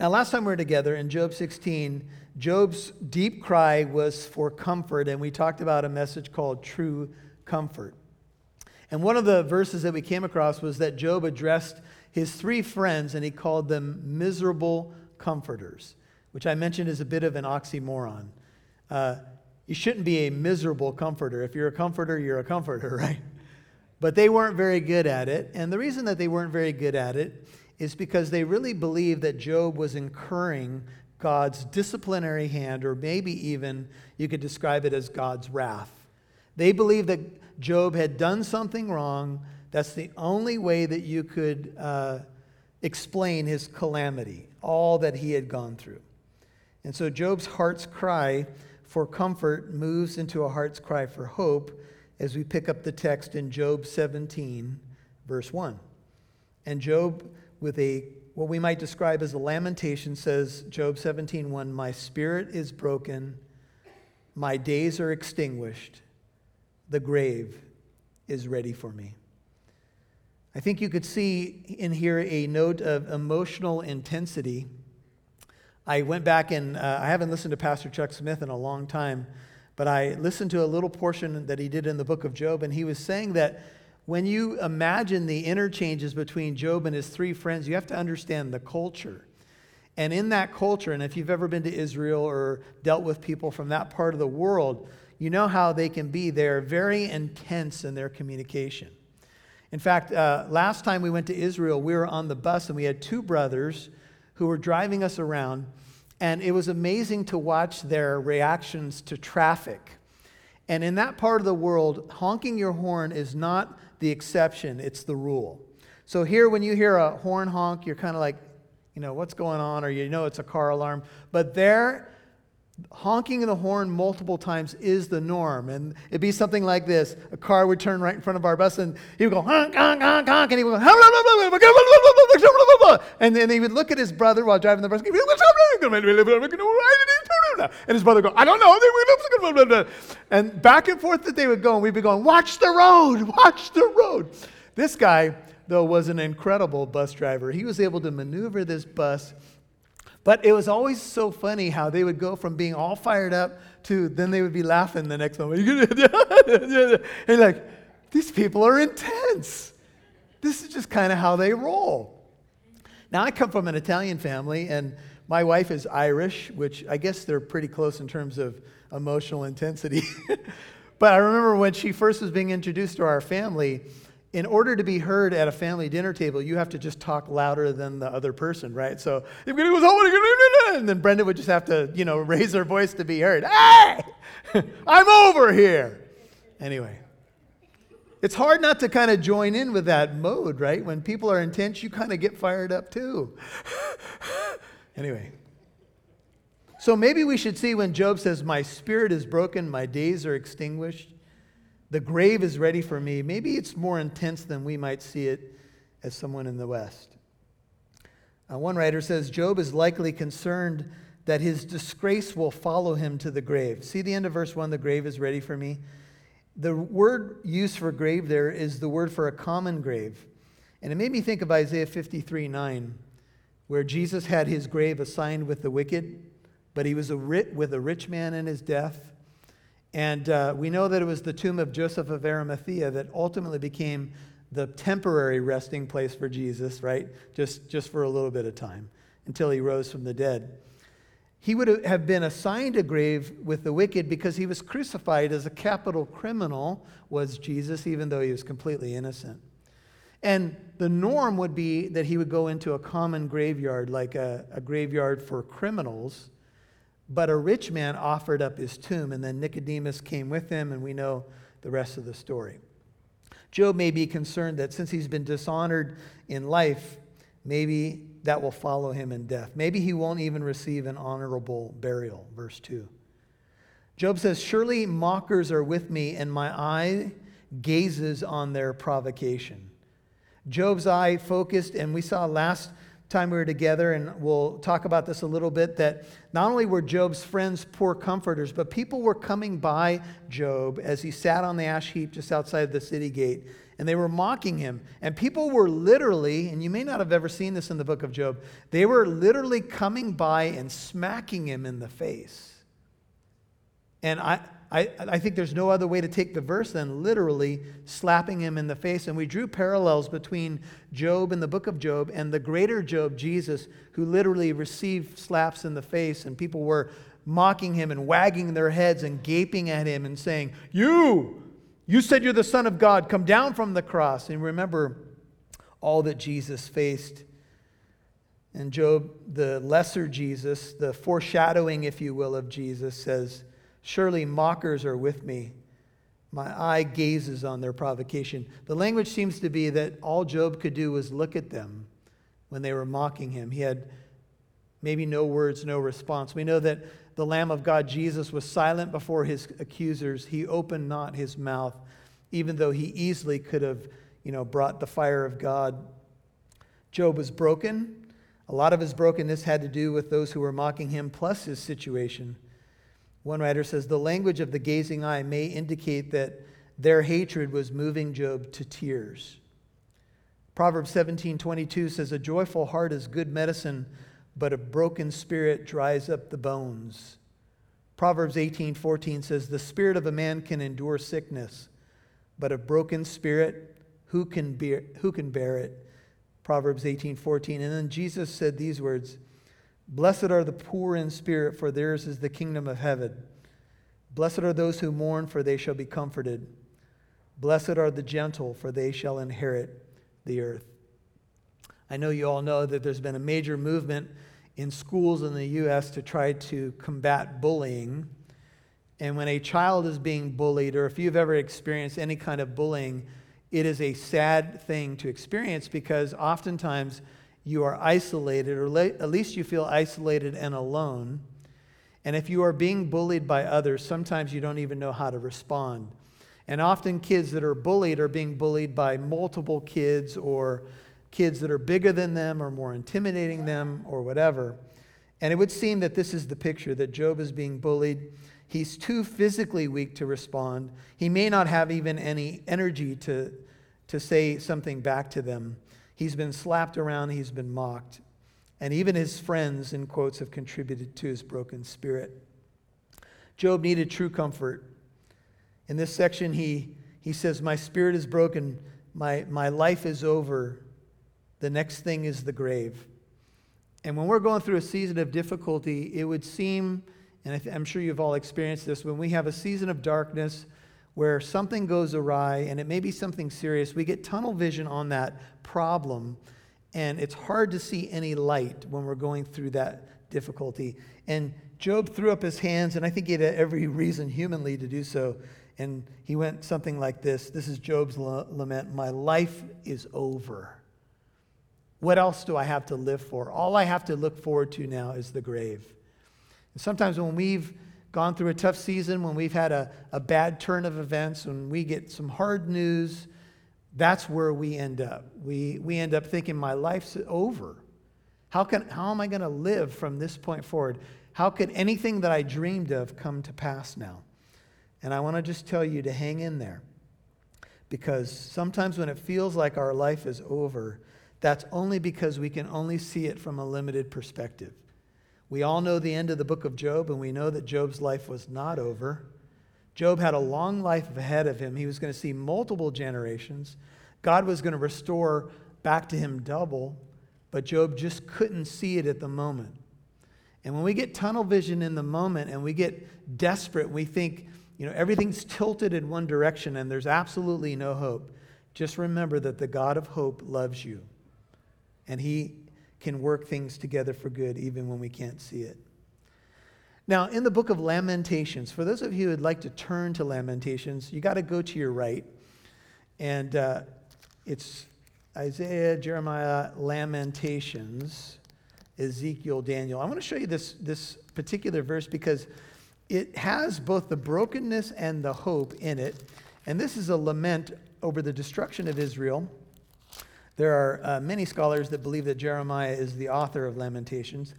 Now, last time we were together in Job 16, Job's deep cry was for comfort, and we talked about a message called True Comfort. And one of the verses that we came across was that Job addressed his three friends and he called them miserable comforters, which I mentioned is a bit of an oxymoron. Uh, you shouldn't be a miserable comforter. If you're a comforter, you're a comforter, right? But they weren't very good at it. And the reason that they weren't very good at it is because they really believe that Job was incurring God's disciplinary hand, or maybe even you could describe it as God's wrath. They believe that Job had done something wrong. That's the only way that you could uh, explain his calamity, all that he had gone through. And so Job's heart's cry for comfort moves into a heart's cry for hope as we pick up the text in Job 17, verse 1. And Job, with a what we might describe as a lamentation, says, Job 17, 1, My spirit is broken, my days are extinguished the grave is ready for me. I think you could see in here a note of emotional intensity. I went back and uh, I haven't listened to Pastor Chuck Smith in a long time, but I listened to a little portion that he did in the book of Job, and he was saying that when you imagine the interchanges between Job and his three friends, you have to understand the culture. And in that culture, and if you've ever been to Israel or dealt with people from that part of the world, you know how they can be. They're very intense in their communication. In fact, uh, last time we went to Israel, we were on the bus and we had two brothers who were driving us around, and it was amazing to watch their reactions to traffic. And in that part of the world, honking your horn is not the exception, it's the rule. So here, when you hear a horn honk, you're kind of like, you know, what's going on, or you know it's a car alarm. But there, honking the horn multiple times is the norm. And it'd be something like this. A car would turn right in front of our bus and he would go honk, honk, honk, honk, and he would go, and then he would look at his brother while driving the bus. And his brother go, I don't know. And back and forth that they would go, and we'd be going, watch the road, watch the road. This guy, though, was an incredible bus driver. He was able to maneuver this bus but it was always so funny how they would go from being all fired up to then they would be laughing the next moment. and like, these people are intense. This is just kind of how they roll. Now, I come from an Italian family, and my wife is Irish, which I guess they're pretty close in terms of emotional intensity. but I remember when she first was being introduced to our family, in order to be heard at a family dinner table, you have to just talk louder than the other person, right? So, and then Brenda would just have to, you know, raise her voice to be heard. Hey, I'm over here. Anyway, it's hard not to kind of join in with that mode, right? When people are intense, you kind of get fired up too. Anyway, so maybe we should see when Job says, My spirit is broken, my days are extinguished. The grave is ready for me. Maybe it's more intense than we might see it as someone in the West. Uh, one writer says Job is likely concerned that his disgrace will follow him to the grave. See the end of verse 1 the grave is ready for me. The word used for grave there is the word for a common grave. And it made me think of Isaiah 53 9, where Jesus had his grave assigned with the wicked, but he was a ri- with a rich man in his death and uh, we know that it was the tomb of Joseph of Arimathea that ultimately became the temporary resting place for Jesus, right? Just, just for a little bit of time until he rose from the dead. He would have been assigned a grave with the wicked because he was crucified as a capital criminal, was Jesus, even though he was completely innocent. And the norm would be that he would go into a common graveyard, like a, a graveyard for criminals but a rich man offered up his tomb, and then Nicodemus came with him, and we know the rest of the story. Job may be concerned that since he's been dishonored in life, maybe that will follow him in death. Maybe he won't even receive an honorable burial. Verse 2. Job says, Surely mockers are with me, and my eye gazes on their provocation. Job's eye focused, and we saw last time we were together, and we'll talk about this a little bit, that not only were Job's friends poor comforters, but people were coming by Job as he sat on the ash heap just outside the city gate, and they were mocking him. And people were literally, and you may not have ever seen this in the book of Job, they were literally coming by and smacking him in the face. And I, I, I think there's no other way to take the verse than literally slapping him in the face. And we drew parallels between Job and the book of Job and the greater Job, Jesus, who literally received slaps in the face, and people were mocking him and wagging their heads and gaping at him and saying, You, you said you're the Son of God, come down from the cross. And remember all that Jesus faced. And Job, the lesser Jesus, the foreshadowing, if you will, of Jesus, says, Surely mockers are with me. My eye gazes on their provocation. The language seems to be that all Job could do was look at them when they were mocking him. He had maybe no words, no response. We know that the Lamb of God, Jesus, was silent before his accusers. He opened not his mouth, even though he easily could have, you know, brought the fire of God. Job was broken. A lot of his brokenness had to do with those who were mocking him, plus his situation. One writer says the language of the gazing eye may indicate that their hatred was moving Job to tears. Proverbs 17:22 says a joyful heart is good medicine, but a broken spirit dries up the bones. Proverbs 18:14 says the spirit of a man can endure sickness, but a broken spirit who can bear, who can bear it? Proverbs 18:14. And then Jesus said these words, Blessed are the poor in spirit, for theirs is the kingdom of heaven. Blessed are those who mourn, for they shall be comforted. Blessed are the gentle, for they shall inherit the earth. I know you all know that there's been a major movement in schools in the U.S. to try to combat bullying. And when a child is being bullied, or if you've ever experienced any kind of bullying, it is a sad thing to experience because oftentimes you are isolated, or at least you feel isolated and alone. And if you are being bullied by others, sometimes you don't even know how to respond. And often kids that are bullied are being bullied by multiple kids or kids that are bigger than them or more intimidating them or whatever. And it would seem that this is the picture that Job is being bullied. He's too physically weak to respond. He may not have even any energy to, to say something back to them. He's been slapped around, he's been mocked. And even his friends, in quotes, have contributed to his broken spirit. Job needed true comfort. In this section, he, he says, My spirit is broken, my, my life is over. The next thing is the grave. And when we're going through a season of difficulty, it would seem, and I am sure you've all experienced this, when we have a season of darkness, where something goes awry and it may be something serious, we get tunnel vision on that problem, and it's hard to see any light when we're going through that difficulty. And Job threw up his hands, and I think he had every reason humanly to do so. And he went something like this This is Job's lament My life is over. What else do I have to live for? All I have to look forward to now is the grave. And sometimes when we've gone through a tough season, when we've had a, a bad turn of events, when we get some hard news, that's where we end up. We, we end up thinking, my life's over. How, can, how am I going to live from this point forward? How could anything that I dreamed of come to pass now? And I want to just tell you to hang in there. Because sometimes when it feels like our life is over, that's only because we can only see it from a limited perspective. We all know the end of the book of Job, and we know that Job's life was not over. Job had a long life ahead of him. He was going to see multiple generations. God was going to restore back to him double, but Job just couldn't see it at the moment. And when we get tunnel vision in the moment and we get desperate, we think, you know, everything's tilted in one direction and there's absolutely no hope. Just remember that the God of hope loves you. And he can work things together for good even when we can't see it. Now, in the book of Lamentations, for those of you who would like to turn to Lamentations, you got to go to your right. And uh, it's Isaiah, Jeremiah, Lamentations, Ezekiel, Daniel. I want to show you this, this particular verse because it has both the brokenness and the hope in it. And this is a lament over the destruction of Israel There are uh, many scholars that believe that Jeremiah is the author of Lamentations.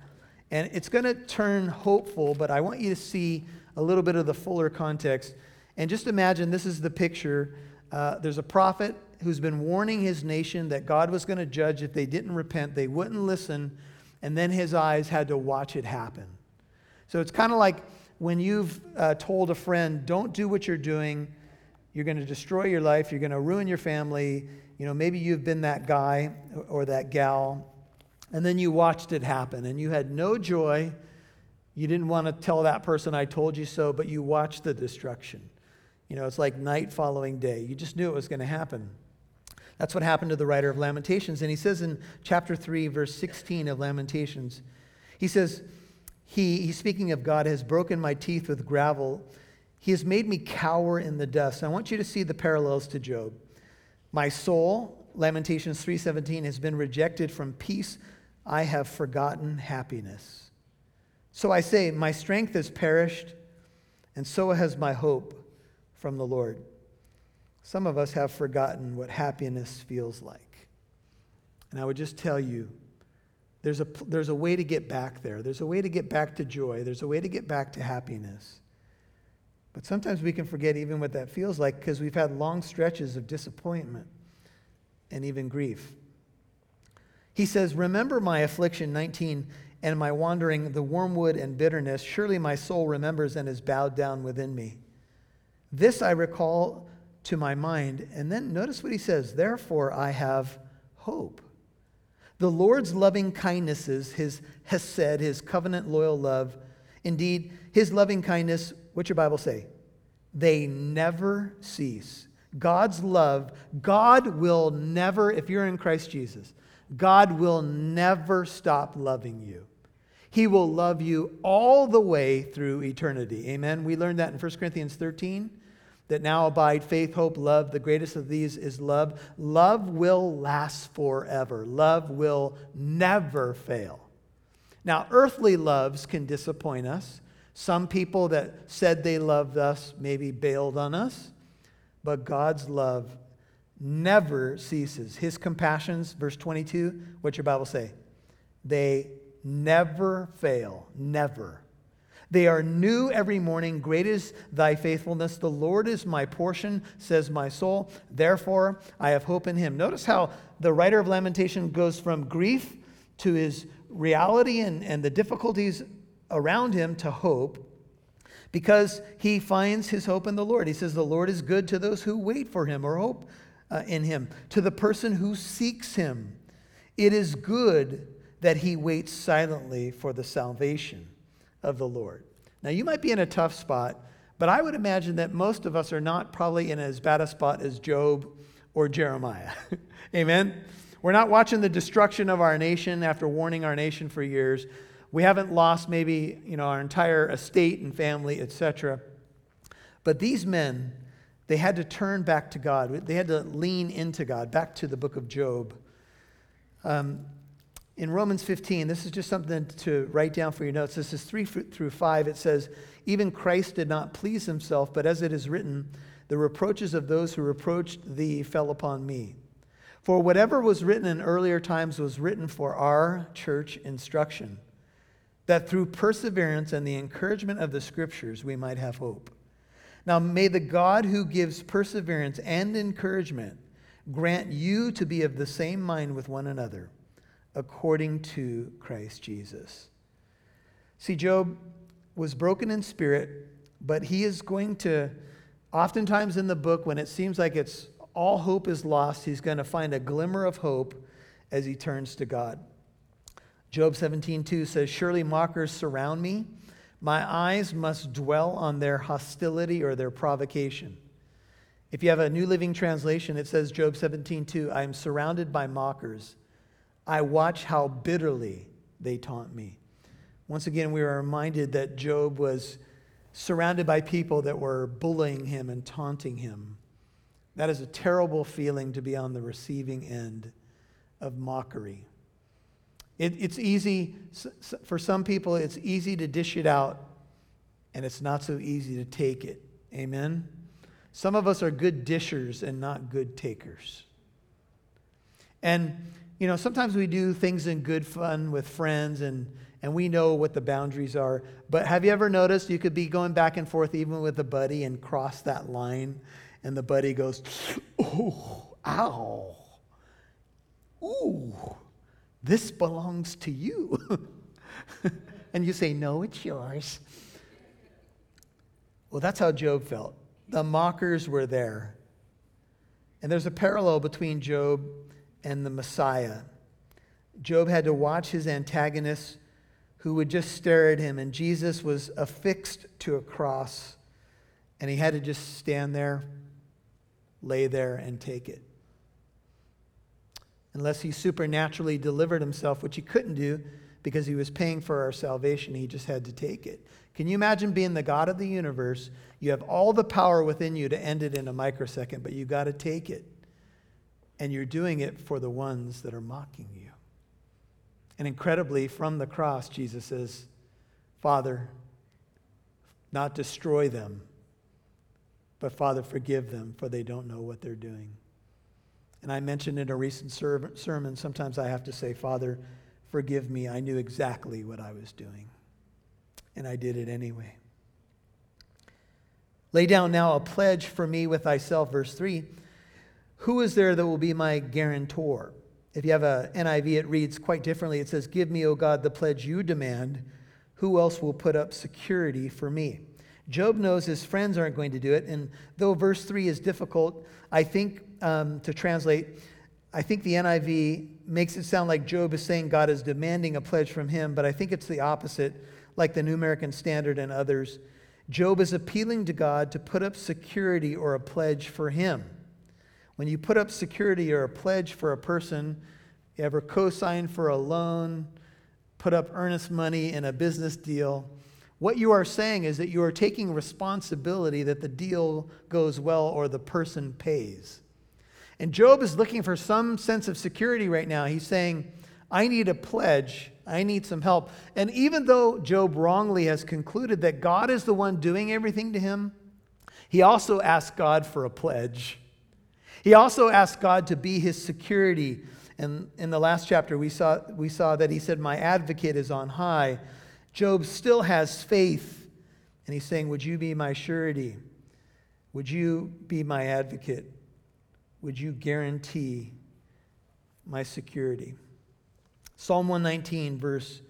And it's going to turn hopeful, but I want you to see a little bit of the fuller context. And just imagine this is the picture. Uh, there's a prophet who's been warning his nation that God was going to judge if they didn't repent, they wouldn't listen, and then his eyes had to watch it happen. So it's kind of like when you've uh, told a friend, don't do what you're doing, you're going to destroy your life, you're going to ruin your family. You know, maybe you've been that guy or that gal, and then you watched it happen and you had no joy. You didn't want to tell that person, I told you so, but you watched the destruction. You know, it's like night following day. You just knew it was going to happen. That's what happened to the writer of Lamentations. And he says in chapter 3, verse 16 of Lamentations, he says, he, he's speaking of God, has broken my teeth with gravel. He has made me cower in the dust. I want you to see the parallels to Job. My soul, Lamentations 3:17, has been rejected from peace. I have forgotten happiness. So I say, my strength has perished, and so has my hope from the Lord. Some of us have forgotten what happiness feels like. And I would just tell you there's a, there's a way to get back there. There's a way to get back to joy. There's a way to get back to happiness. But sometimes we can forget even what that feels like because we've had long stretches of disappointment and even grief. He says, Remember my affliction, 19, and my wandering, the wormwood and bitterness. Surely my soul remembers and is bowed down within me. This I recall to my mind. And then notice what he says Therefore, I have hope. The Lord's loving kindnesses, his hesed, his covenant loyal love, indeed, his loving kindness, what's your Bible say? They never cease. God's love, God will never, if you're in Christ Jesus, God will never stop loving you. He will love you all the way through eternity. Amen. We learned that in 1 Corinthians 13 that now abide faith, hope, love. The greatest of these is love. Love will last forever, love will never fail. Now, earthly loves can disappoint us. Some people that said they loved us maybe bailed on us, but God's love never ceases. His compassions, verse 22, what's your Bible say? They never fail, never. They are new every morning. Great is thy faithfulness. The Lord is my portion, says my soul. Therefore, I have hope in him. Notice how the writer of Lamentation goes from grief to his reality and, and the difficulties around him to hope because he finds his hope in the Lord. He says, The Lord is good to those who wait for him or hope uh, in him, to the person who seeks him. It is good that he waits silently for the salvation of the Lord. Now, you might be in a tough spot, but I would imagine that most of us are not probably in as bad a spot as Job or Jeremiah. Amen? We're not watching the destruction of our nation after warning our nation for years. We haven't lost maybe, you know, our entire estate and family, etc. But these men, they had to turn back to God. They had to lean into God, back to the book of Job. Um, in Romans 15, this is just something to write down for your notes. This is 3 through 5. It says, Even Christ did not please himself, but as it is written, the reproaches of those who reproached thee fell upon me. For whatever was written in earlier times was written for our church instruction, that through perseverance and the encouragement of the scriptures we might have hope. Now may the God who gives perseverance and encouragement grant you to be of the same mind with one another according to Christ Jesus. See, Job was broken in spirit, but he is going to, oftentimes in the book, when it seems like it's all hope is lost, he's going to find a glimmer of hope as he turns to God. Job 17:2 says, Surely mockers surround me. My eyes must dwell on their hostility or their provocation. If you have a New Living Translation, it says, Job 17:2, I am surrounded by mockers. I watch how bitterly they taunt me. Once again, we are reminded that Job was surrounded by people that were bullying him and taunting him. That is a terrible feeling to be on the receiving end of mockery. It, it's easy, for some people, it's easy to dish it out, and it's not so easy to take it. Amen? Some of us are good dishers and not good takers. And, you know, sometimes we do things in good fun with friends and, and we know what the boundaries are. But have you ever noticed you could be going back and forth even with a buddy and cross that line and the buddy goes, oh, ow, ooh, this belongs to you. and you say, no, it's yours. Well, that's how Job felt. The mockers were there. And there's a parallel between Job and the Messiah. Job had to watch his antagonists who would just stare at him, and Jesus was affixed to a cross, and he had to just stand there, lay there, and take it. Unless he supernaturally delivered himself, which he couldn't do because he was paying for our salvation, he just had to take it. Can you imagine being the God of the universe? You have all the power within you to end it in a microsecond, but you got to take it. And you're doing it for the ones that are mocking you. And incredibly, from the cross, Jesus says, Father, not destroy them, but Father, forgive them, for they don't know what they're doing. And I mentioned in a recent sermon, sometimes I have to say, Father, forgive me. I knew exactly what I was doing, and I did it anyway. Lay down now a pledge for me with thyself, verse 3. Who is there that will be my guarantor? If you have a NIV, it reads quite differently. It says, Give me, O God, the pledge you demand. Who else will put up security for me? Job knows his friends aren't going to do it. And though verse 3 is difficult, I think um, to translate, I think the NIV makes it sound like Job is saying God is demanding a pledge from him, but I think it's the opposite, like the New American Standard and others. Job is appealing to God to put up security or a pledge for him. When you put up security or a pledge for a person, you ever co sign for a loan, put up earnest money in a business deal, what you are saying is that you are taking responsibility that the deal goes well or the person pays. And Job is looking for some sense of security right now. He's saying, I need a pledge. I need some help. And even though Job wrongly has concluded that God is the one doing everything to him, he also asked God for a pledge. He also asked God to be his security. And in the last chapter, we saw, we saw that he said, My advocate is on high. Job still has faith. And he's saying, Would you be my surety? Would you be my advocate? Would you guarantee my security? Psalm 119, verse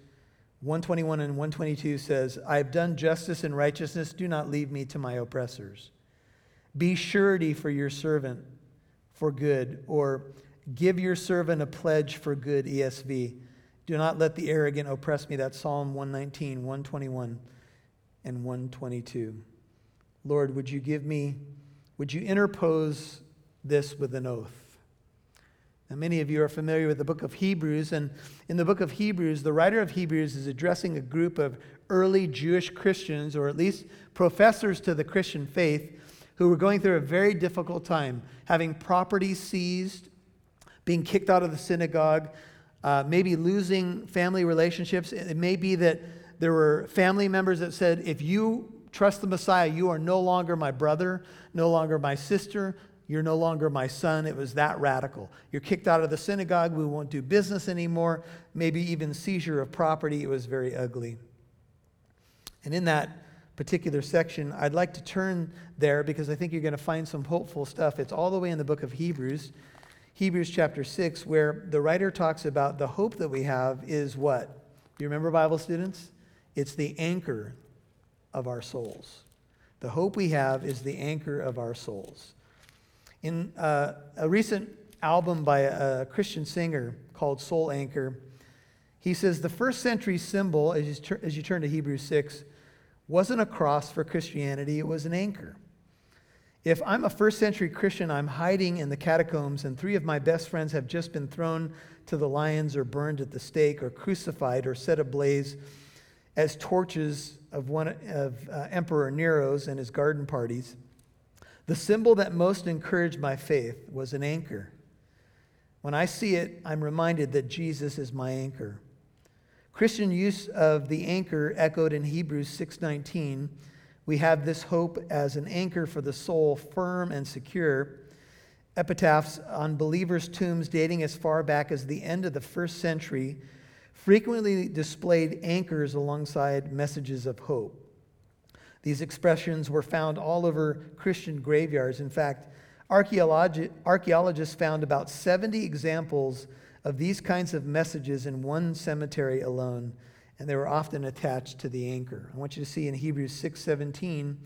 121 and 122 says, I have done justice and righteousness. Do not leave me to my oppressors. Be surety for your servant for good, or give your servant a pledge for good, ESV. Do not let the arrogant oppress me. That's Psalm 119, 121, and 122. Lord, would you give me, would you interpose this with an oath? Now, many of you are familiar with the book of Hebrews, and in the book of Hebrews, the writer of Hebrews is addressing a group of early Jewish Christians, or at least professors to the Christian faith, who were going through a very difficult time, having property seized, being kicked out of the synagogue, uh, maybe losing family relationships. It may be that there were family members that said, if you trust the Messiah, you are no longer my brother, no longer my sister, you're no longer my son. It was that radical. You're kicked out of the synagogue. We won't do business anymore. Maybe even seizure of property. It was very ugly. And in that particular section, I'd like to turn there because I think you're going to find some hopeful stuff. It's all the way in the book of Hebrews, Hebrews chapter 6, where the writer talks about the hope that we have is what? You remember, Bible students? It's the anchor of our souls. The hope we have is the anchor of our souls. In uh, a recent album by a, Christian singer called Soul Anchor, he says the first century symbol, as you, as you turn to Hebrews 6, wasn't a cross for Christianity, it was an anchor. If I'm a first century Christian, I'm hiding in the catacombs, and three of my best friends have just been thrown to the lions, or burned at the stake, or crucified, or set ablaze as torches of one of uh, Emperor Nero's and his garden parties. The symbol that most encouraged my faith was an anchor. When I see it, I'm reminded that Jesus is my anchor. Christian use of the anchor echoed in Hebrews 6:19. We have this hope as an anchor for the soul, firm and secure. epitaphs on believers' tombs dating as far back as the end of the first century frequently displayed anchors alongside messages of hope. These expressions were found all over Christian graveyards. In fact, archaeologi- archaeologists found about 70 examples of these kinds of messages in one cemetery alone, and they were often attached to the anchor. I want you to see in Hebrews 6:17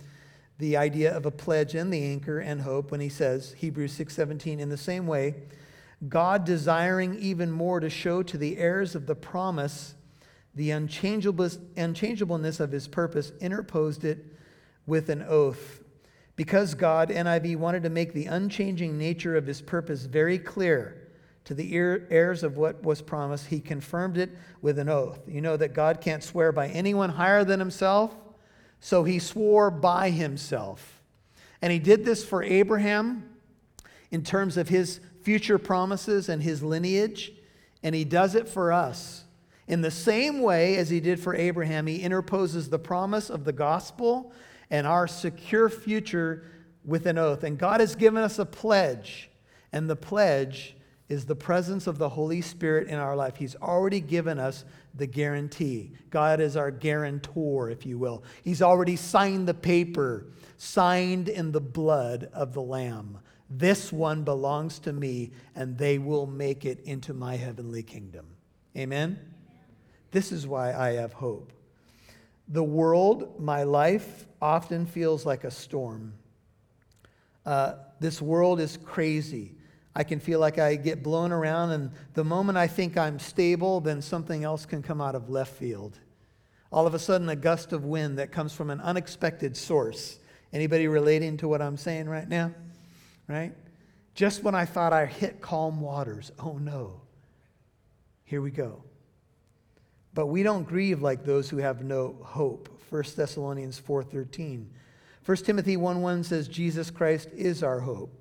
the idea of a pledge and the anchor and hope when he says Hebrews 6:17 in the same way God desiring even more to show to the heirs of the promise the unchangeableness of his purpose interposed it with an oath because God NIV wanted to make the unchanging nature of his purpose very clear to the heirs of what was promised he confirmed it with an oath you know that God can't swear by anyone higher than himself so he swore by himself. And he did this for Abraham in terms of his future promises and his lineage. And he does it for us. In the same way as he did for Abraham, he interposes the promise of the gospel and our secure future with an oath. And God has given us a pledge. And the pledge is the presence of the Holy Spirit in our life. He's already given us the guarantee. God is our guarantor, if you will. He's already signed the paper, signed in the blood of the Lamb. This one belongs to me, and they will make it into my heavenly kingdom. Amen? This is why I have hope. The world, my life, often feels like a storm. Uh, this world is crazy. I can feel like I get blown around, and the moment I think I'm stable, then something else can come out of left field. All of a sudden, a gust of wind that comes from an unexpected source. Anybody relating to what I'm saying right now? Right? Just when I thought I hit calm waters, oh no. Here we go. But we don't grieve like those who have no hope. 1 Thessalonians 4:13. 1 Timothy 1:1 says Jesus Christ is our hope.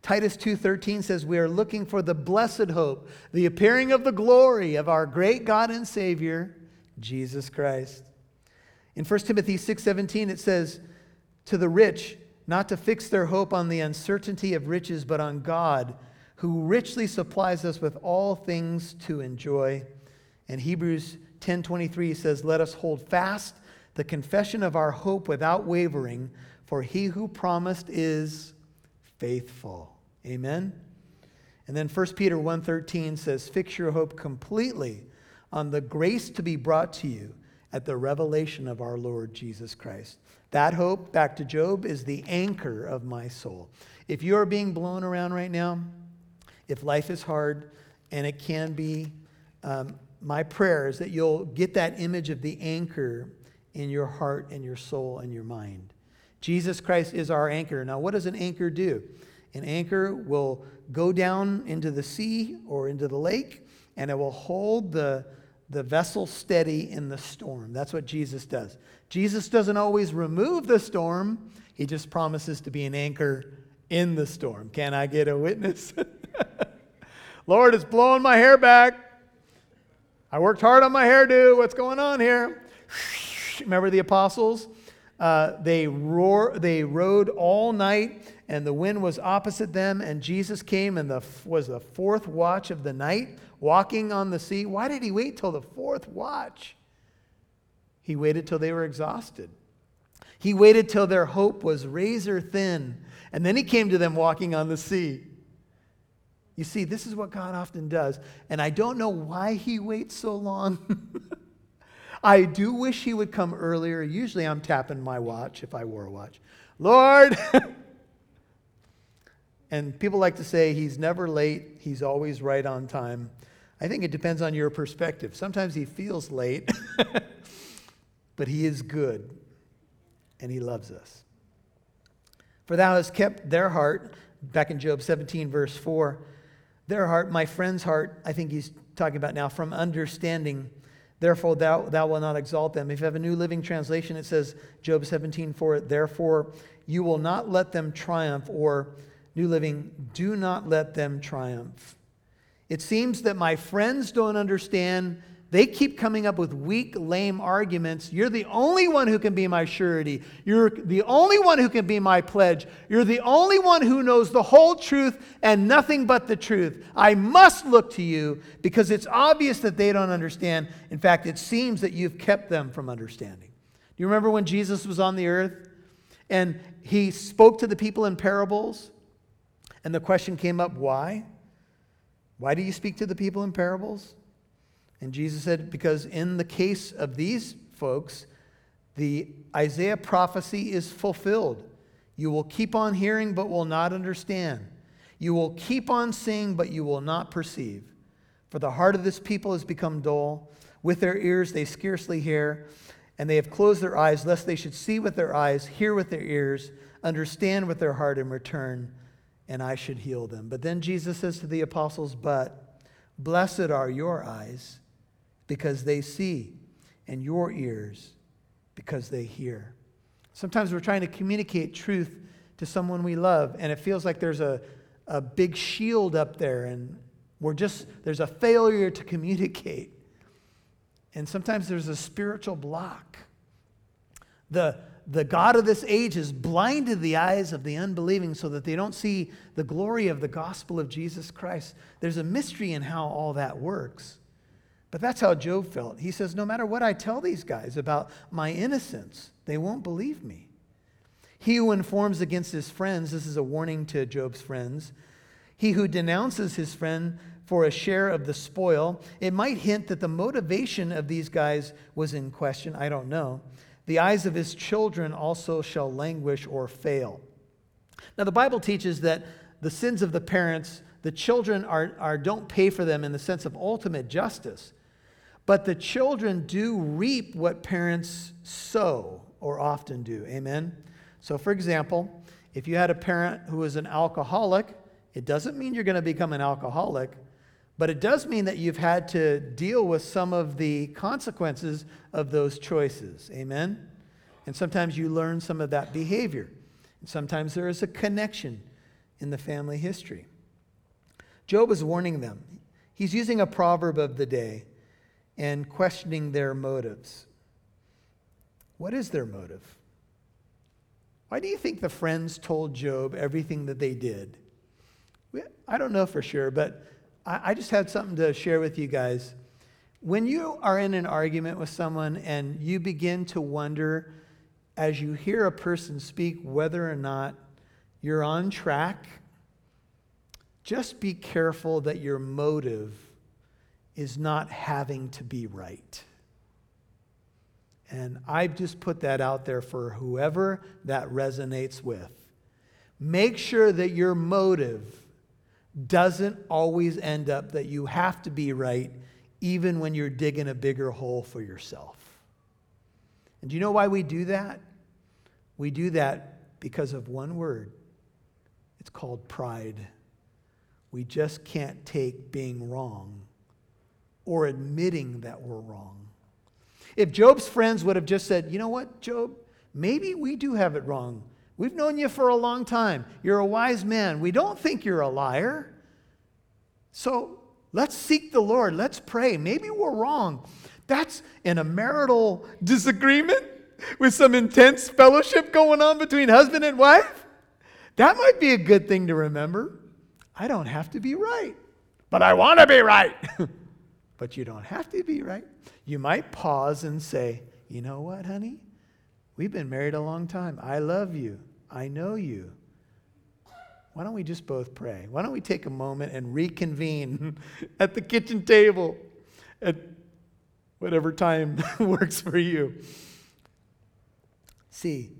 Titus 2:13 says we are looking for the blessed hope, the appearing of the glory of our great God and Savior, Jesus Christ. In 1 Timothy 6:17 it says to the rich not to fix their hope on the uncertainty of riches but on God who richly supplies us with all things to enjoy. And Hebrews 10:23 says let us hold fast the confession of our hope without wavering for he who promised is faithful. Amen. And then 1 Peter 1:13 says fix your hope completely on the grace to be brought to you at the revelation of our Lord Jesus Christ. That hope, back to Job, is the anchor of my soul. If you are being blown around right now, if life is hard, and it can be, um, my prayer is that you'll get that image of the anchor in your heart and your soul and your mind. Jesus Christ is our anchor. Now, what does an anchor do? An anchor will go down into the sea or into the lake, and it will hold the, the vessel steady in the storm. That's what Jesus does. Jesus doesn't always remove the storm, he just promises to be an anchor in the storm. Can I get a witness? Lord, it's blowing my hair back. I worked hard on my hairdo. What's going on here? Remember the apostles? Uh, they, roar, they rode all night and the wind was opposite them, and Jesus came and the, was the fourth watch of the night, walking on the sea. Why did he wait till the fourth watch? He waited till they were exhausted. He waited till their hope was razor thin, and then he came to them walking on the sea. You see, this is what God often does, and I don't know why he waits so long. I do wish he would come earlier. Usually I'm tapping my watch if I wore a watch. Lord, And people like to say he's never late, he's always right on time. I think it depends on your perspective. Sometimes he feels late, but he is good and he loves us. For thou hast kept their heart, back in Job 17, verse 4, their heart, my friend's heart, I think he's talking about now, from understanding. Therefore, thou, thou will not exalt them. If you have a New Living Translation, it says, Job 17, 4, therefore you will not let them triumph or New Living, do not let them triumph. It seems that my friends don't understand They keep coming up with weak, lame arguments. You're the only one who can be my surety. You're the only one who can be my pledge. You're the only one who knows the whole truth and nothing but the truth. I must look to you because it's obvious that they don't understand. In fact, it seems that you've kept them from understanding. Do you remember when Jesus was on the earth and he spoke to the people in parables? And the question came up why? Why do you speak to the people in parables? And Jesus said, Because in the case of these folks, the Isaiah prophecy is fulfilled. You will keep on hearing, but will not understand. You will keep on seeing, but you will not perceive. For the heart of this people has become dull. With their ears they scarcely hear, and they have closed their eyes, lest they should see with their eyes, hear with their ears, understand with their heart, and return, and I should heal them. But then Jesus says to the apostles, But blessed are your eyes because they see, and your ears because they hear. Sometimes we're trying to communicate truth to someone we love, and it feels like there's a, a big shield up there, and we're just, there's a failure to communicate. And sometimes there's a spiritual block. The, the God of this age has blinded the eyes of the unbelieving so that they don't see the glory of the gospel of Jesus Christ. There's a mystery in how all that works. But that's how Job felt. He says, No matter what I tell these guys about my innocence, they won't believe me. He who informs against his friends, this is a warning to Job's friends, he who denounces his friend for a share of the spoil, it might hint that the motivation of these guys was in question. I don't know. The eyes of his children also shall languish or fail. Now, the Bible teaches that the sins of the parents, the children are, are, don't pay for them in the sense of ultimate justice. But the children do reap what parents sow or often do. Amen? So, for example, if you had a parent who was an alcoholic, it doesn't mean you're going to become an alcoholic, but it does mean that you've had to deal with some of the consequences of those choices. Amen? And sometimes you learn some of that behavior. And sometimes there is a connection in the family history. Job is warning them. He's using a proverb of the day and questioning their motives. What is their motive? Why do you think the friends told Job everything that they did? I don't know for sure, but I just had something to share with you guys. When you are in an argument with someone and you begin to wonder, as you hear a person speak, whether or not you're on track, just be careful that your motive is not having to be right. And I've just put that out there for whoever that resonates with. Make sure that your motive doesn't always end up that you have to be right, even when you're digging a bigger hole for yourself. And do you know why we do that? We do that because of one word it's called pride. We just can't take being wrong or admitting that we're wrong. If Job's friends would have just said, you know what, Job, maybe we do have it wrong. We've known you for a long time. You're a wise man. We don't think you're a liar. So let's seek the Lord. Let's pray. Maybe we're wrong. That's in a marital disagreement with some intense fellowship going on between husband and wife. That might be a good thing to remember. I don't have to be right, but I want to be right. but you don't have to be right. You might pause and say, You know what, honey? We've been married a long time. I love you. I know you. Why don't we just both pray? Why don't we take a moment and reconvene at the kitchen table at whatever time works for you? See,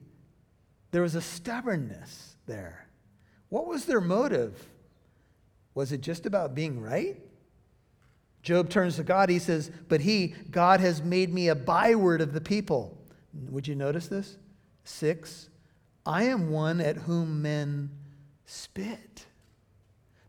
there was a stubbornness there. What was their motive? Was it just about being right? Job turns to God. He says, But he, God, has made me a byword of the people. Would you notice this? Six, I am one at whom men spit.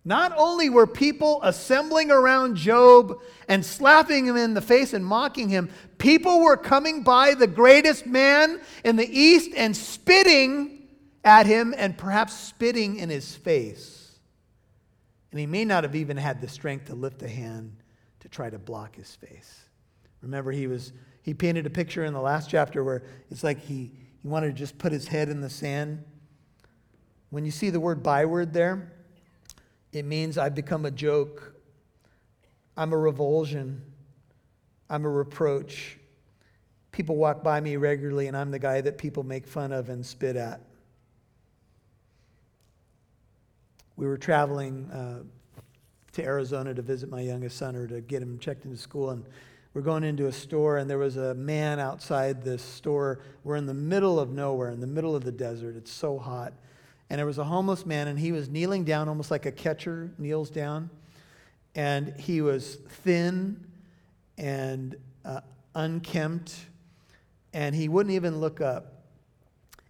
Not only were people assembling around Job and slapping him in the face and mocking him, people were coming by the greatest man in the East and spitting at him and perhaps spitting in his face. And he may not have even had the strength to lift a hand try to block his face. Remember, he was he painted a picture in the last chapter where it's like he, he wanted to just put his head in the sand. When you see the word byword there, it means I've become a joke. I'm a revulsion. I'm a reproach. People walk by me regularly, and I'm the guy that people make fun of and spit at. We were traveling uh, to Arizona to visit my youngest son or to get him checked into school, and we're going into a store, and there was a man outside this store. We're in the middle of nowhere, in the middle of the desert. It's so hot. And there was a homeless man, and he was kneeling down almost like a catcher kneels down. And he was thin and uh, unkempt, and he wouldn't even look up.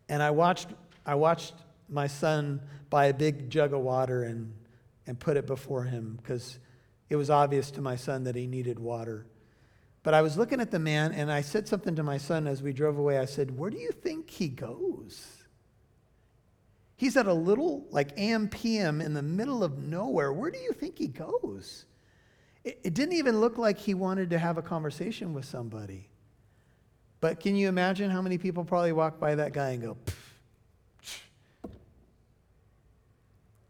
And I watched, I watched my son buy a big jug of water and, and put it before him because it was obvious to my son that he needed water. But I was looking at the man and I said something to my son as we drove away. I said, Where do you think he goes? He's at a little, like AM PM in the middle of nowhere. Where do you think he goes? It, it didn't even look like he wanted to have a conversation with somebody. But can you imagine how many people probably walk by that guy and go.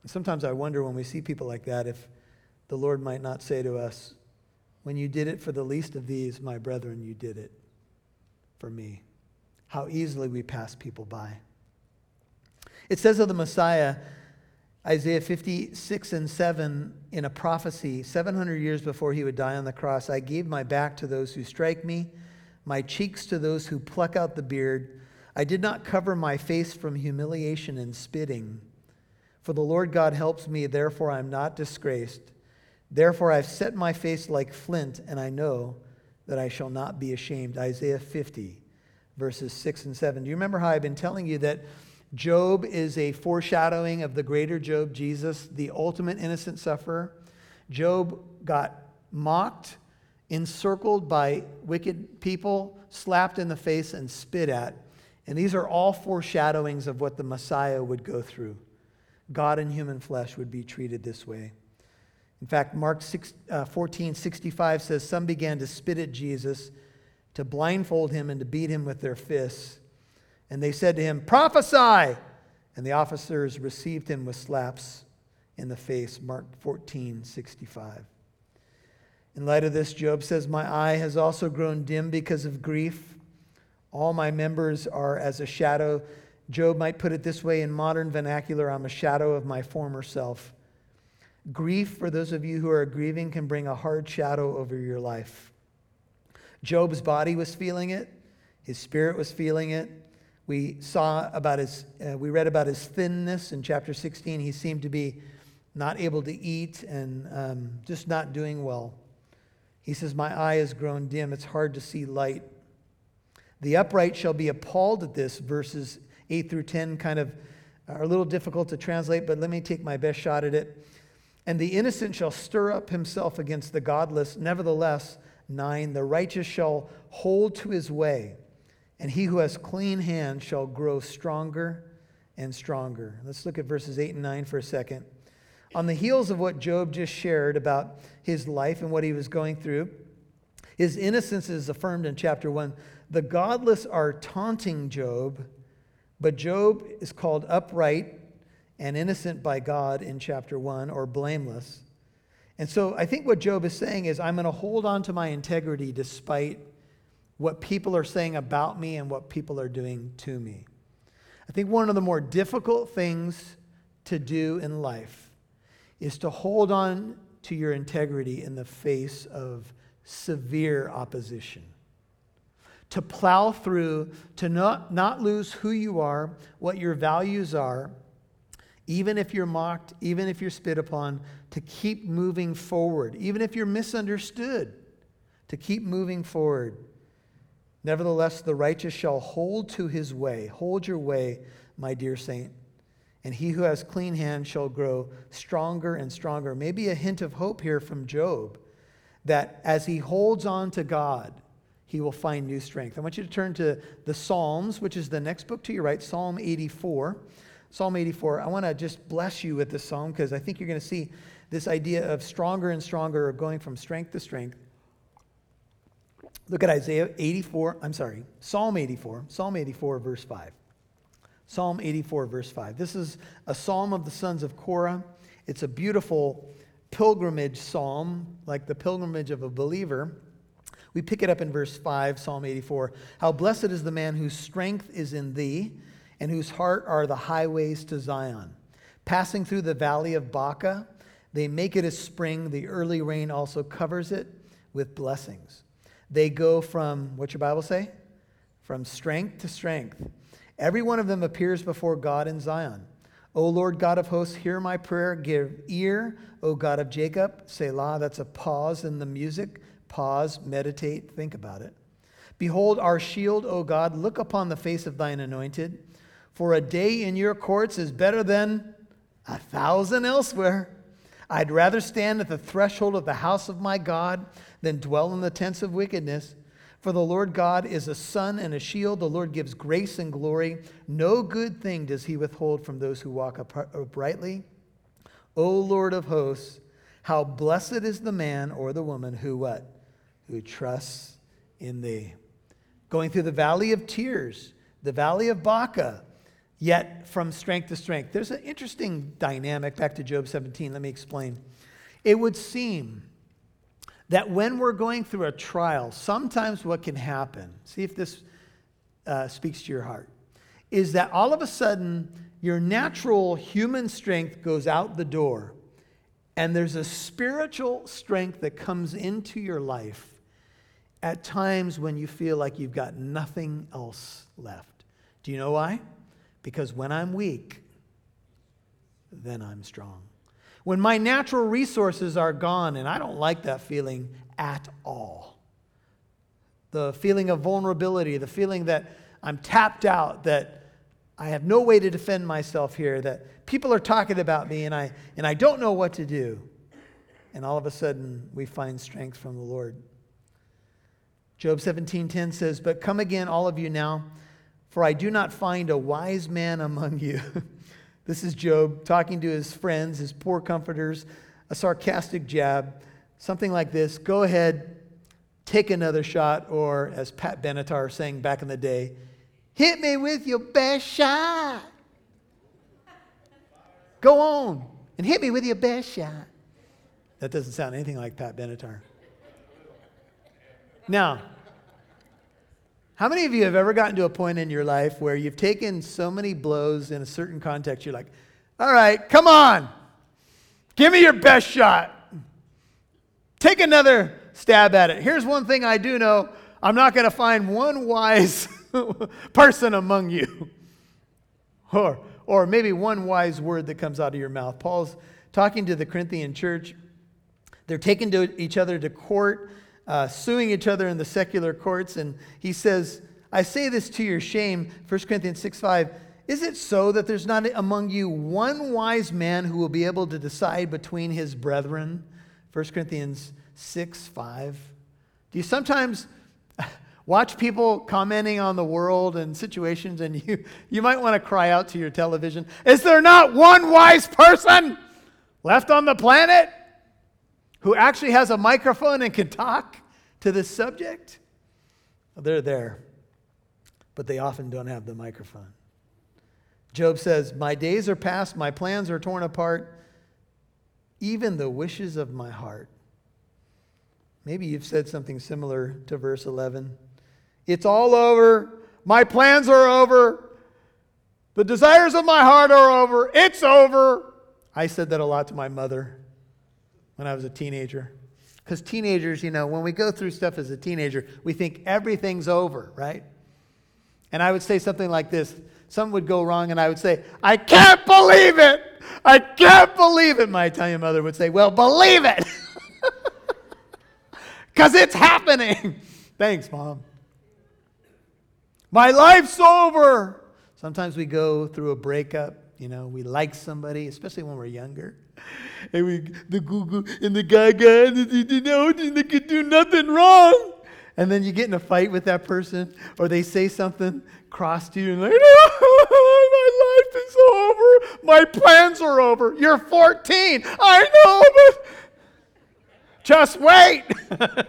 Sometimes I wonder when we see people like that if the Lord might not say to us, when you did it for the least of these, my brethren, you did it for me. How easily we pass people by. It says of the Messiah, Isaiah 56 and 7, in a prophecy, 700 years before he would die on the cross, I gave my back to those who strike me, my cheeks to those who pluck out the beard. I did not cover my face from humiliation and spitting. For the Lord God helps me, therefore I am not disgraced. Therefore, I've set my face like flint, and I know that I shall not be ashamed. Isaiah 50, verses 6 and 7. Do you remember how I've been telling you that Job is a foreshadowing of the greater Job, Jesus, the ultimate innocent sufferer? Job got mocked, encircled by wicked people, slapped in the face, and spit at. And these are all foreshadowings of what the Messiah would go through. God in human flesh would be treated this way. In fact, Mark 6, uh, 14 65 says, Some began to spit at Jesus, to blindfold him, and to beat him with their fists. And they said to him, Prophesy! And the officers received him with slaps in the face. Mark 14 65. In light of this, Job says, My eye has also grown dim because of grief. All my members are as a shadow. Job might put it this way in modern vernacular I'm a shadow of my former self. Grief, for those of you who are grieving, can bring a hard shadow over your life. Job's body was feeling it, his spirit was feeling it. We saw about his, uh, we read about his thinness in chapter 16. He seemed to be not able to eat and um, just not doing well. He says, My eye has grown dim. It's hard to see light. The upright shall be appalled at this. Verses 8 through 10 kind of are a little difficult to translate, but let me take my best shot at it. And the innocent shall stir up himself against the godless. Nevertheless, nine, the righteous shall hold to his way, and he who has clean hands shall grow stronger and stronger. Let's look at verses 8 and 9 for a second. On the heels of what Job just shared about his life and what he was going through, his innocence is affirmed in chapter 1. The godless are taunting Job, but Job is called upright and innocent by God in chapter 1 or blameless. And so I think what Job is saying is I'm going to hold on to my integrity despite what people are saying about me and what people are doing to me. I think one of the more difficult things to do in life is to hold on to your integrity in the face of severe opposition. To plow through, to not, not lose who you are, what your values are, even if you're mocked, even if you're spit upon, to keep moving forward, even if you're misunderstood, to keep moving forward. Nevertheless, the righteous shall hold to his way. Hold your way, my dear saint. And he who has clean hands shall grow stronger and stronger. Maybe a hint of hope here from Job that as he holds on to God, he will find new strength. I want you to turn to the Psalms, which is the next book to your right, Psalm 84. Psalm 84, I want to just bless you with this psalm because I think you're going to see this idea of stronger and stronger, or going from strength to strength. Look at Isaiah 84, I'm sorry, Psalm 84, Psalm 84, verse 5. Psalm 84, verse 5. This is a psalm of the sons of Korah. It's a beautiful pilgrimage psalm, like the pilgrimage of a believer. We pick it up in verse 5, Psalm 84. How blessed is the man whose strength is in thee, and whose heart are the highways to Zion. Passing through the valley of Baca, they make it a spring. The early rain also covers it with blessings. They go from, what's your Bible say? From strength to strength. Every one of them appears before God in Zion. O Lord God of hosts, hear my prayer. Give ear, O God of Jacob. Selah, that's a pause in the music. Pause, meditate, think about it. Behold our shield, O God. Look upon the face of thine anointed. For a day in your courts is better than a thousand elsewhere. I'd rather stand at the threshold of the house of my God than dwell in the tents of wickedness. For the Lord God is a sun and a shield. The Lord gives grace and glory. No good thing does he withhold from those who walk uprightly. O Lord of hosts, how blessed is the man or the woman who what? Who trusts in thee. Going through the valley of tears, the valley of Baca, yet from strength to strength. There's an interesting dynamic back to Job 17. Let me explain. It would seem that when we're going through a trial, sometimes what can happen, see if this uh, speaks to your heart, is that all of a sudden your natural human strength goes out the door, and there's a spiritual strength that comes into your life at times when you feel like you've got nothing else left. Do you know why? Because when I'm weak, then I'm strong when my natural resources are gone, and I don't like that feeling at all. The feeling of vulnerability, the feeling that I'm tapped out, that I have no way to defend myself here, that people are talking about me and I, and I don't know what to do. And all of a sudden, we find strength from the Lord. Job 17:10 says, "But come again all of you now, for I do not find a wise man among you." This is Job talking to his friends, his poor comforters, a sarcastic jab, something like this Go ahead, take another shot, or as Pat Benatar sang back in the day, hit me with your best shot. Go on and hit me with your best shot. That doesn't sound anything like Pat Benatar. Now, how many of you have ever gotten to a point in your life where you've taken so many blows in a certain context, you're like, all right, come on, give me your best shot. Take another stab at it. Here's one thing I do know I'm not going to find one wise person among you. Or, or maybe one wise word that comes out of your mouth. Paul's talking to the Corinthian church. They're taken to each other to court uh, suing each other in the secular courts. And he says, I say this to your shame, 1 Corinthians 6 5. Is it so that there's not among you one wise man who will be able to decide between his brethren? 1 Corinthians 6 5. Do you sometimes watch people commenting on the world and situations and you, you might want to cry out to your television, Is there not one wise person left on the planet? Who actually has a microphone and can talk to this subject, they're there, but they often don't have the microphone. Job says, My days are past, my plans are torn apart, even the wishes of my heart. Maybe you've said something similar to verse 11. It's all over. My plans are over. The desires of my heart are over. It's over. I said that a lot to my mother when I was a teenager. Because teenagers, you know, when we go through stuff as a teenager, we think everything's over, right? And I would say something like this something would go wrong, and I would say, I can't believe it! I can't believe it! My Italian mother would say, Well, believe it! Because it's happening. Thanks, Mom. My life's over. Sometimes we go through a breakup, you know, we like somebody, especially when we're younger and we the Google and the guy and you know they could do nothing wrong. And then you get in a fight with that person, or they say something cross to you, and like, oh, my life is over. My plans are over. You're 14. I know, but just wait.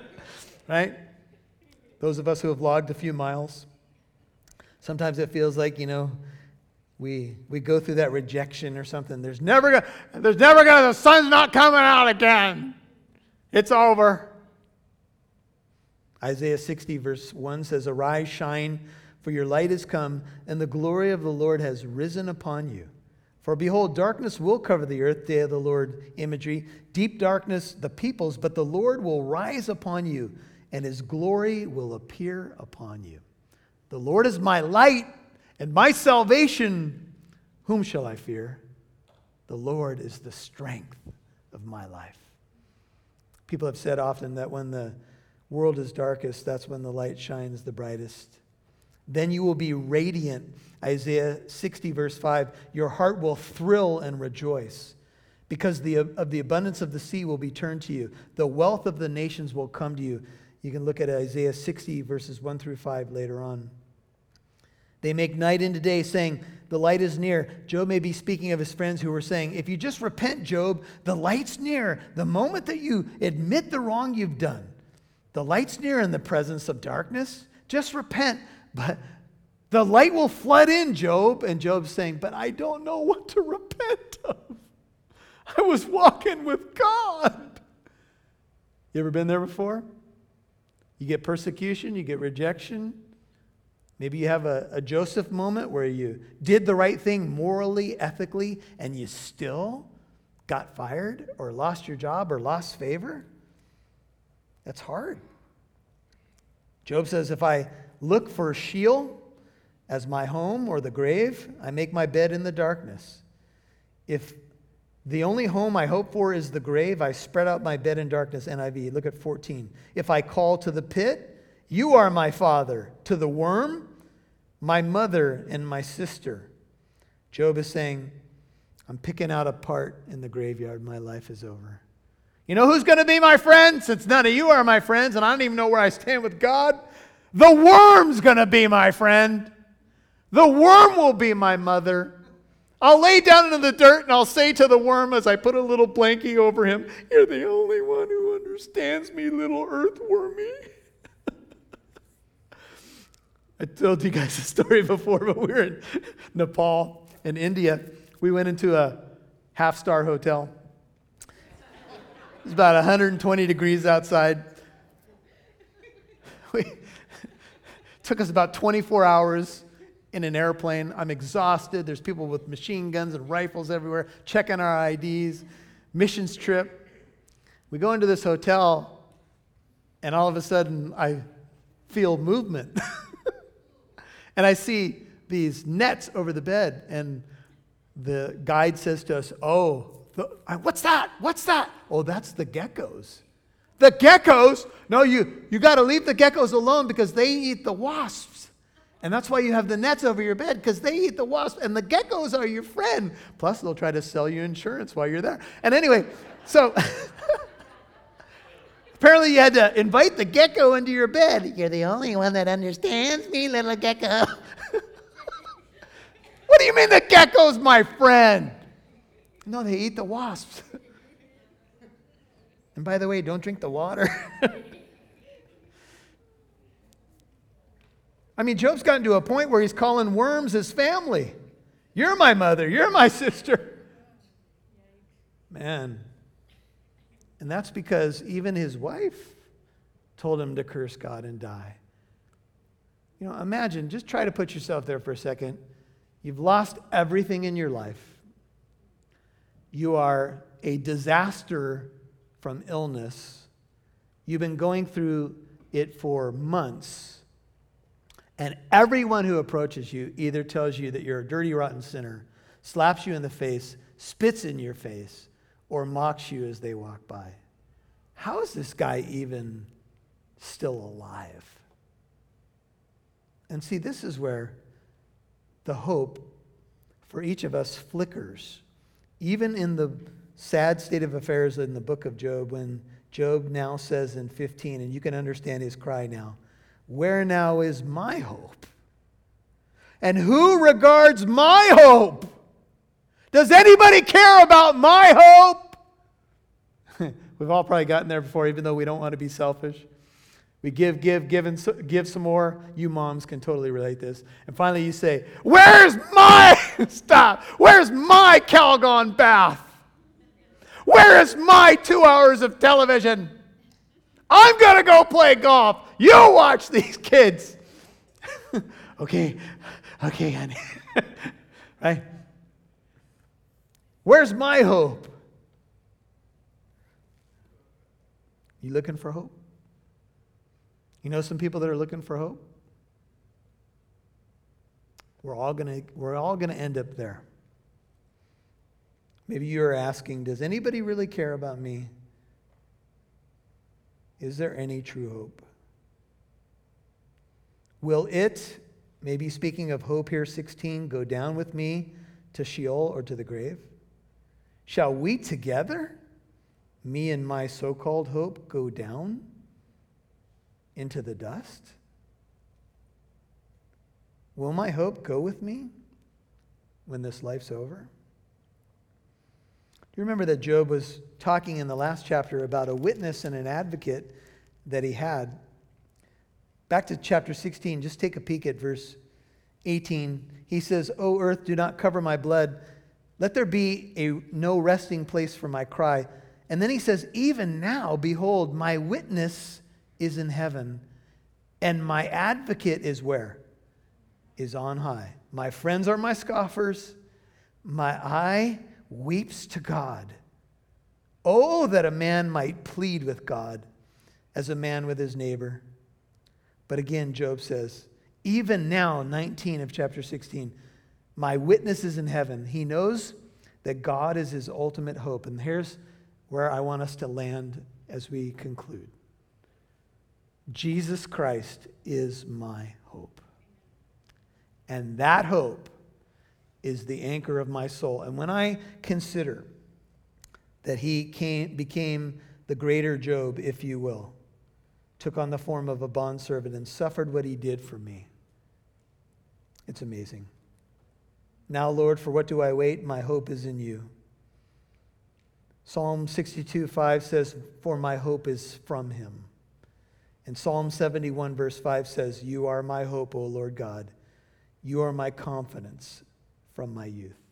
right? Those of us who have logged a few miles, sometimes it feels like, you know, we, we go through that rejection or something. There's never gonna, there's never gonna, the sun's not coming out again. It's over. Isaiah 60, verse 1 says, Arise, shine, for your light is come, and the glory of the Lord has risen upon you. For behold, darkness will cover the earth, day of the Lord imagery, deep darkness the peoples, but the Lord will rise upon you, and his glory will appear upon you. The Lord is my light and my salvation. Whom shall I fear? The Lord is the strength of my life. People have said often that when the world is darkest, that's when the light shines the brightest. Then you will be radiant. Isaiah 60, verse 5. Your heart will thrill and rejoice because the, of the abundance of the sea will be turned to you. The wealth of the nations will come to you. You can look at Isaiah 60, verses 1 through 5 later on. They make night into day, saying, The light is near. Job may be speaking of his friends who were saying, If you just repent, Job, the light's near. The moment that you admit the wrong you've done, the light's near in the presence of darkness. Just repent. But the light will flood in, Job. And Job's saying, But I don't know what to repent of. I was walking with God. You ever been there before? You get persecution, you get rejection. Maybe you have a, a, Joseph moment where you did the right thing morally, ethically, and you still got fired or lost your job or lost favor. That's hard. Job says, If I look for Sheol as my home or the grave, I make my bed in the darkness. If the only home I hope for is the grave, I spread out my bed in darkness. NIV, look at 14. If I call to the pit, you are my father. To the worm, my mother and my sister. Job is saying, I'm picking out a part in the graveyard. My life is over. You know who's going to be my friend? Since none of you are my friends and I don't even know where I stand with God, the worm's going to be my friend. The worm will be my mother. I'll lay down in the dirt and I'll say to the worm as I put a little blankie over him, You're the only one who understands me, little earthwormy. I told you guys a story before, but we were in Nepal and India. We went into a half star hotel it's about 120 degrees outside. We, took us about 24 hours in an airplane. I'm exhausted. There's people with machine guns and rifles everywhere, checking our IDs. Missions trip. We go into this hotel, and all of a sudden, I feel movement. and I see these nets over the bed, and the guide says to us, Oh, What's that? What's that? Oh, that's the geckos. The geckos? No, you, you got to leave the geckos alone because they eat the wasps. And that's why you have the nets over your bed because they eat the wasps. And the geckos are your friend. Plus, they'll try to sell you insurance while you're there. And anyway, so apparently you had to invite the gecko into your bed. You're the only one that understands me, little gecko. what do you mean the gecko's my friend? No, they eat the wasps. and by the way, don't drink the water. I mean, Job's gotten to a point where he's calling worms his family. You're my mother. You're my sister. Man. And that's because even his wife told him to curse God and die. You know, imagine, just try to put yourself there for a second. You've lost everything in your life. You are a disaster from illness. You've been going through it for months. And everyone who approaches you either tells you that you're a dirty, rotten sinner, slaps you in the face, spits in your face, or mocks you as they walk by. How is this guy even still alive? And see, this is where the hope for each of us flickers even in the sad state of affairs in the book of Job, when Job now says in 15, and you can understand his cry now, Where now is my hope? And who regards my hope? Does anybody care about my hope? We've all probably gotten there before, even though we don't want to be selfish. We give, give, give, and so, give some more. You moms can totally relate this. And finally, you say, Where's my, stop, where's my Calgon bath? Where is my two hours of television? I'm going to go play golf. You watch these kids. okay, okay, honey. right? Where's my hope? You looking for hope? You know some people that are looking for hope? We're all to we're all to end up there. Maybe you're asking, does anybody really care about me? Is there any true hope? Will it, maybe speaking of hope here, 16, go down with me to Sheol or to the grave? Shall we together, me and my so called hope, go down? into the dust? Will my hope go with me when this life's over? Do you remember that Job was talking in the last chapter about a witness and an advocate that he had? Back to chapter 16, just take a peek at verse 18. He says, O earth, do not cover my blood. Let there be a no resting place for my cry. And then he says, Even now, behold, my witness is in heaven, and my advocate is where? Is on high. My friends are my scoffers. My eye weeps to God. Oh, that a man might plead with God as a man with his neighbor. But again, Job says, even now, 19 of chapter 16, my witness is in heaven. He knows that God is his ultimate hope. And here's where I want us to land as we conclude. Jesus Christ is my hope. And that hope is the anchor of my soul. And when I consider that he came, became the greater Job, if you will, took on the form of a bondservant and suffered what he did for me, it's amazing. Now, Lord, for what do I wait? My hope is in you. Psalm 62 5 says, For my hope is from him. And Psalm 71, verse 5 says, You are my hope, O Lord God. You are my confidence from my youth.